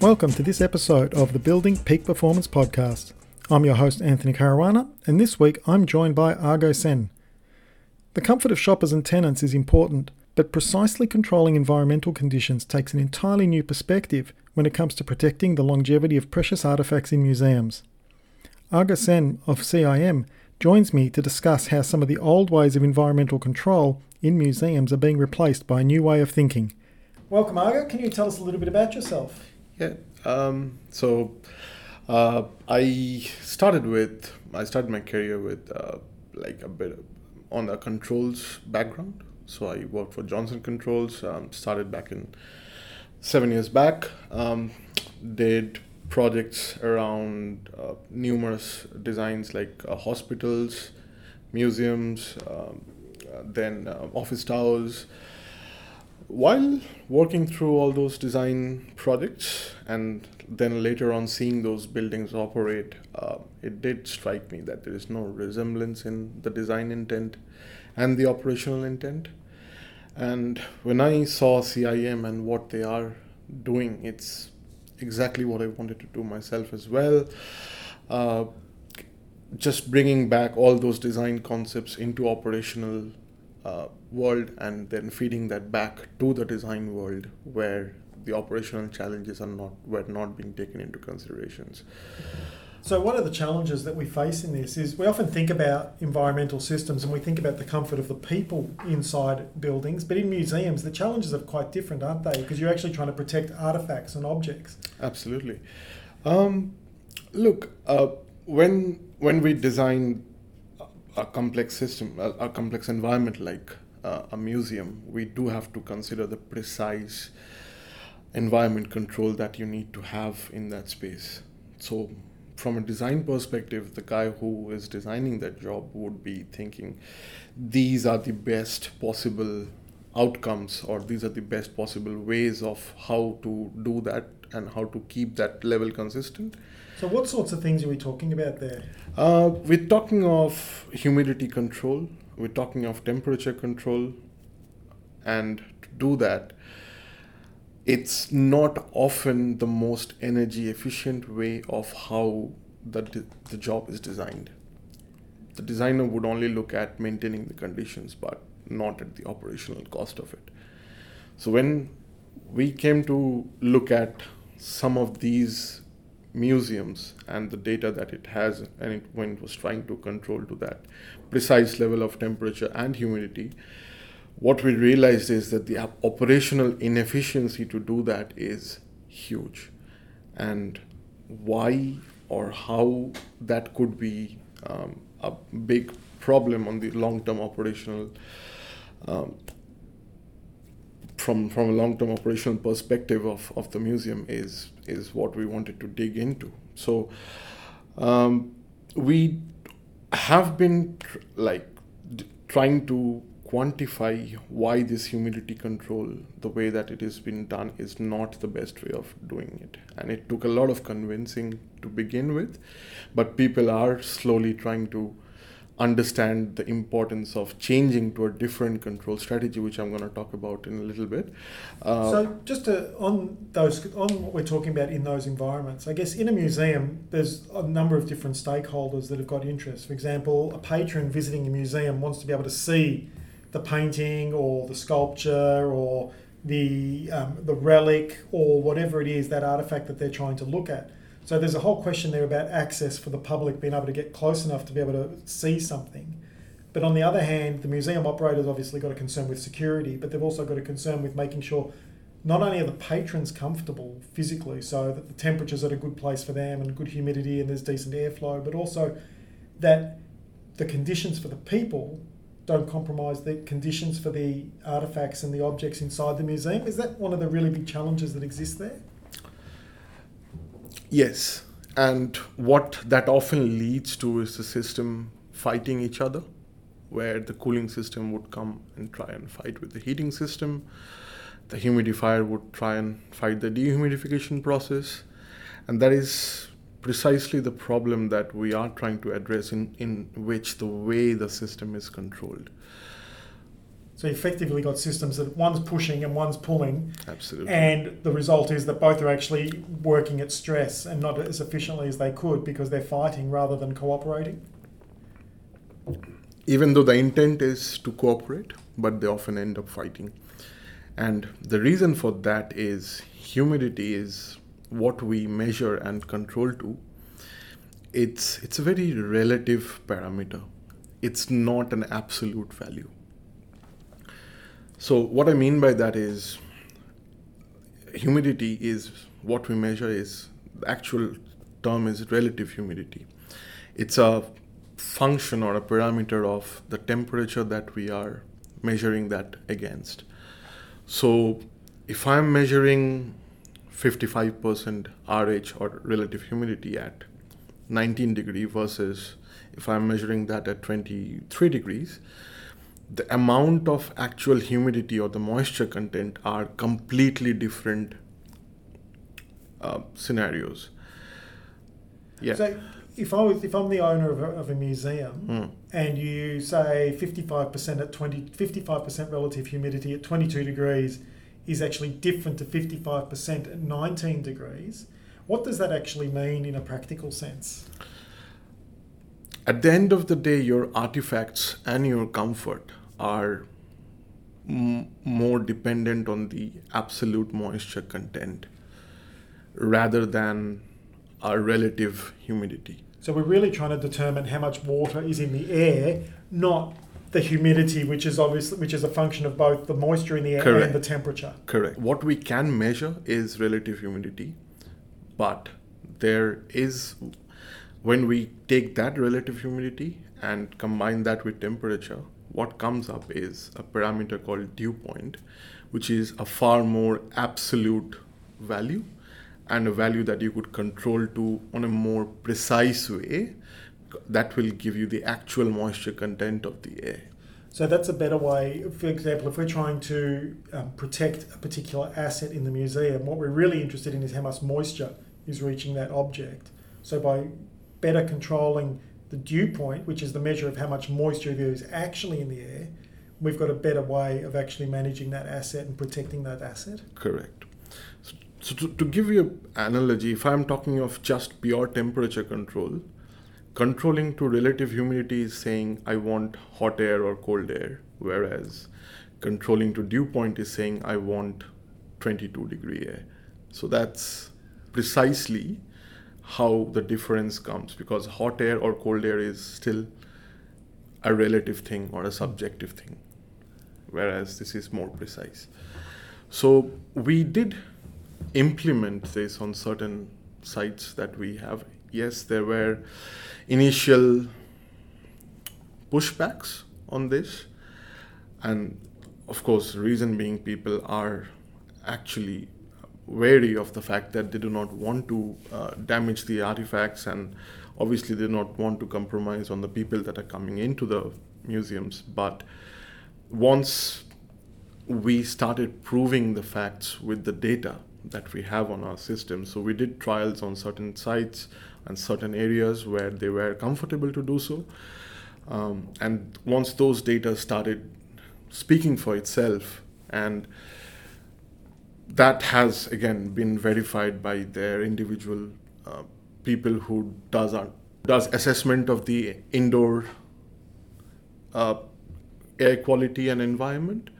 Welcome to this episode of the Building Peak Performance Podcast. I'm your host, Anthony Caruana, and this week I'm joined by Argo Sen. The comfort of shoppers and tenants is important, but precisely controlling environmental conditions takes an entirely new perspective when it comes to protecting the longevity of precious artifacts in museums. Argo Sen of CIM joins me to discuss how some of the old ways of environmental control in museums are being replaced by a new way of thinking. Welcome, Argo. Can you tell us a little bit about yourself? Yeah. Um, so uh, I started with I started my career with uh, like a bit on the controls background. So I worked for Johnson Controls. Um, started back in seven years back. Um, did projects around uh, numerous designs like uh, hospitals, museums, um, uh, then uh, office towers while working through all those design projects and then later on seeing those buildings operate, uh, it did strike me that there is no resemblance in the design intent and the operational intent. And when I saw CIM and what they are doing, it's exactly what I wanted to do myself as well. Uh, just bringing back all those design concepts into operational uh, world and then feeding that back to the design world where the operational challenges are not were not being taken into considerations. So one of the challenges that we face in this is we often think about environmental systems and we think about the comfort of the people inside buildings, but in museums the challenges are quite different, aren't they? Because you're actually trying to protect artifacts and objects. Absolutely. Um, look, uh, when when we design a complex system, a, a complex environment like uh, a museum, we do have to consider the precise environment control that you need to have in that space. So, from a design perspective, the guy who is designing that job would be thinking these are the best possible outcomes or these are the best possible ways of how to do that and how to keep that level consistent so, what sorts of things are we talking about there? Uh, we're talking of humidity control, we're talking of temperature control, and to do that, it's not often the most energy efficient way of how the, the job is designed. The designer would only look at maintaining the conditions, but not at the operational cost of it. So, when we came to look at some of these museums and the data that it has and it, when it was trying to control to that precise level of temperature and humidity what we realized is that the operational inefficiency to do that is huge. And why or how that could be um, a big problem on the long-term operational um, from from a long-term operational perspective of, of the museum is is what we wanted to dig into. So um, we have been tr- like d- trying to quantify why this humidity control, the way that it has been done, is not the best way of doing it. And it took a lot of convincing to begin with, but people are slowly trying to understand the importance of changing to a different control strategy, which I'm going to talk about in a little bit. Uh, so, just to, on those on what we're talking about in those environments, I guess in a museum, there's a number of different stakeholders that have got interest. For example, a patron visiting a museum wants to be able to see the painting or the sculpture or the um, the relic or whatever it is that artifact that they're trying to look at. So there's a whole question there about access for the public being able to get close enough to be able to see something. But on the other hand, the museum operators obviously got a concern with security, but they've also got a concern with making sure not only are the patrons comfortable physically, so that the temperature's at a good place for them and good humidity and there's decent airflow, but also that the conditions for the people don't compromise the conditions for the artifacts and the objects inside the museum. Is that one of the really big challenges that exist there? Yes. And what that often leads to is the system fighting each other, where the cooling system would come and try and fight with the heating system. The humidifier would try and fight the dehumidification process. And that is precisely the problem that we are trying to address, in, in which the way the system is controlled. So you effectively got systems that one's pushing and one's pulling, Absolutely. and the result is that both are actually working at stress and not as efficiently as they could because they're fighting rather than cooperating. Even though the intent is to cooperate, but they often end up fighting. And the reason for that is humidity is what we measure and control to. It's it's a very relative parameter. It's not an absolute value. So what I mean by that is humidity is what we measure is the actual term is relative humidity. It's a function or a parameter of the temperature that we are measuring that against. So if I'm measuring 55% RH or relative humidity at 19 degree versus if I'm measuring that at 23 degrees, the amount of actual humidity or the moisture content are completely different uh, scenarios. Yeah. So if I was, if I'm the owner of a, of a museum Mm. and you say 55% at 20 55% relative humidity at 22 degrees is actually different to 55% at 19 degrees, what does that actually mean in a practical sense? At the end of the day, your artifacts and your comfort are m- more dependent on the absolute moisture content rather than our relative humidity. So we're really trying to determine how much water is in the air, not the humidity, which is obviously which is a function of both the moisture in the air Correct. and the temperature. Correct. What we can measure is relative humidity, but there is, when we take that relative humidity and combine that with temperature, what comes up is a parameter called dew point, which is a far more absolute value and a value that you could control to on a more precise way that will give you the actual moisture content of the air. So that's a better way. For example, if we're trying to um, protect a particular asset in the museum, what we're really interested in is how much moisture is reaching that object. So by better controlling the dew point, which is the measure of how much moisture there is actually in the air, we've got a better way of actually managing that asset and protecting that asset. Correct. So, so to, to give you an analogy, if I'm talking of just pure temperature control, controlling to relative humidity is saying I want hot air or cold air, whereas controlling to dew point is saying I want 22 degree air. So that's precisely how the difference comes because hot air or cold air is still a relative thing or a subjective thing, whereas this is more precise. So we did implement this on certain sites that we have. Yes, there were initial pushbacks on this, and of course, reason being people are actually wary of the fact that they do not want to uh, damage the artifacts and obviously they do not want to compromise on the people that are coming into the museums but once we started proving the facts with the data that we have on our system. So we did trials on certain sites and certain areas where they were comfortable to do so. Um, and once those data started speaking for itself, and that has again been verified by their individual uh, people who does does assessment of the indoor uh, air quality and environment.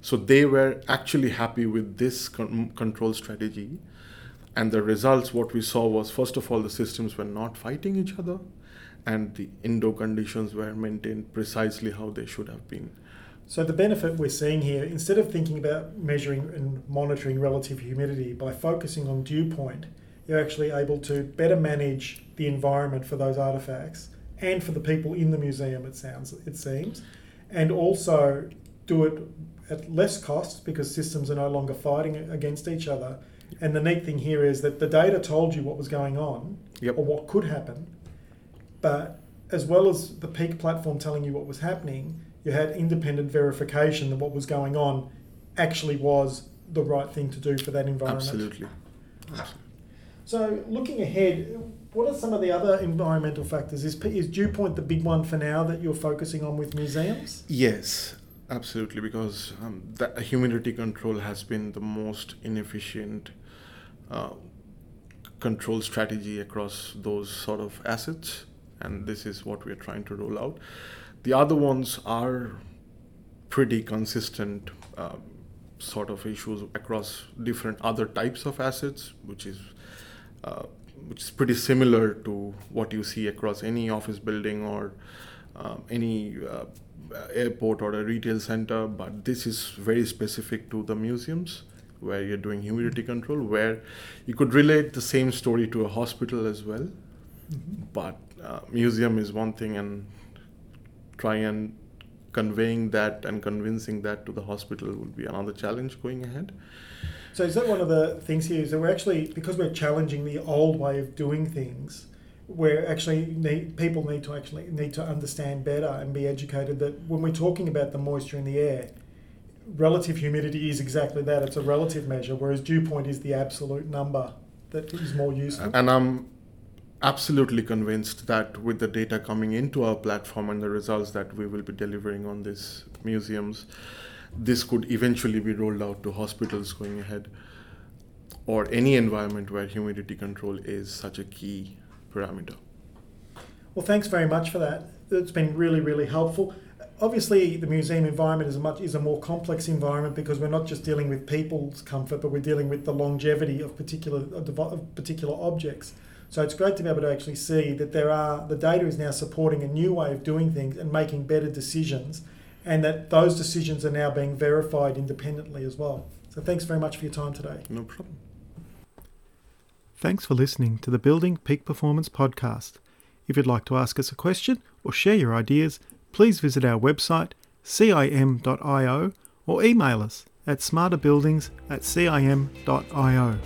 So they were actually happy with this con- control strategy. And the results, what we saw was first of all, the systems were not fighting each other, and the indoor conditions were maintained precisely how they should have been. So the benefit we're seeing here, instead of thinking about measuring and monitoring relative humidity, by focusing on dew point, you're actually able to better manage the environment for those artifacts and for the people in the museum. It sounds, it seems, and also do it at less cost because systems are no longer fighting against each other. And the neat thing here is that the data told you what was going on Yep. or what could happen, but as well as the peak platform telling you what was happening, you had independent verification that what was going on actually was the right thing to do for that environment. Absolutely. So, looking ahead, what are some of the other environmental factors? Is, is dew point the big one for now that you're focusing on with museums? Yes. Absolutely, because um, the humidity control has been the most inefficient uh, control strategy across those sort of assets, and this is what we're trying to roll out. The other ones are pretty consistent um, sort of issues across different other types of assets, which is uh, which is pretty similar to what you see across any office building or um, any uh, airport or a retail center. But this is very specific to the museums where you're doing humidity control, where you could relate the same story to a hospital as well. Mm-hmm. But uh, museum is one thing, and try and conveying that and convincing that to the hospital will be another challenge going ahead. So is that one of the things here? Is that we're actually because we're challenging the old way of doing things, we're actually need, people need to actually need to understand better and be educated that when we're talking about the moisture in the air, relative humidity is exactly that. It's a relative measure, whereas dew point is the absolute number that is more useful. And I'm absolutely convinced that with the data coming into our platform and the results that we will be delivering on these museums, this could eventually be rolled out to hospitals going ahead or any environment where humidity control is such a key parameter. Well, thanks very much for that. It's been really, really helpful. Obviously, the museum environment is a much is a more complex environment because we're not just dealing with people's comfort, but we're dealing with the longevity of particular of particular objects. So it's great to be able to actually see that there are the data is now supporting a new way of doing things and making better decisions, and that those decisions are now being verified independently as well. So thanks very much for your time today. No problem. Thanks for listening to the Building Peak Performance podcast. If you'd like to ask us a question or share your ideas, please visit our website cim.io or email us at smarterbuildings at cim.io.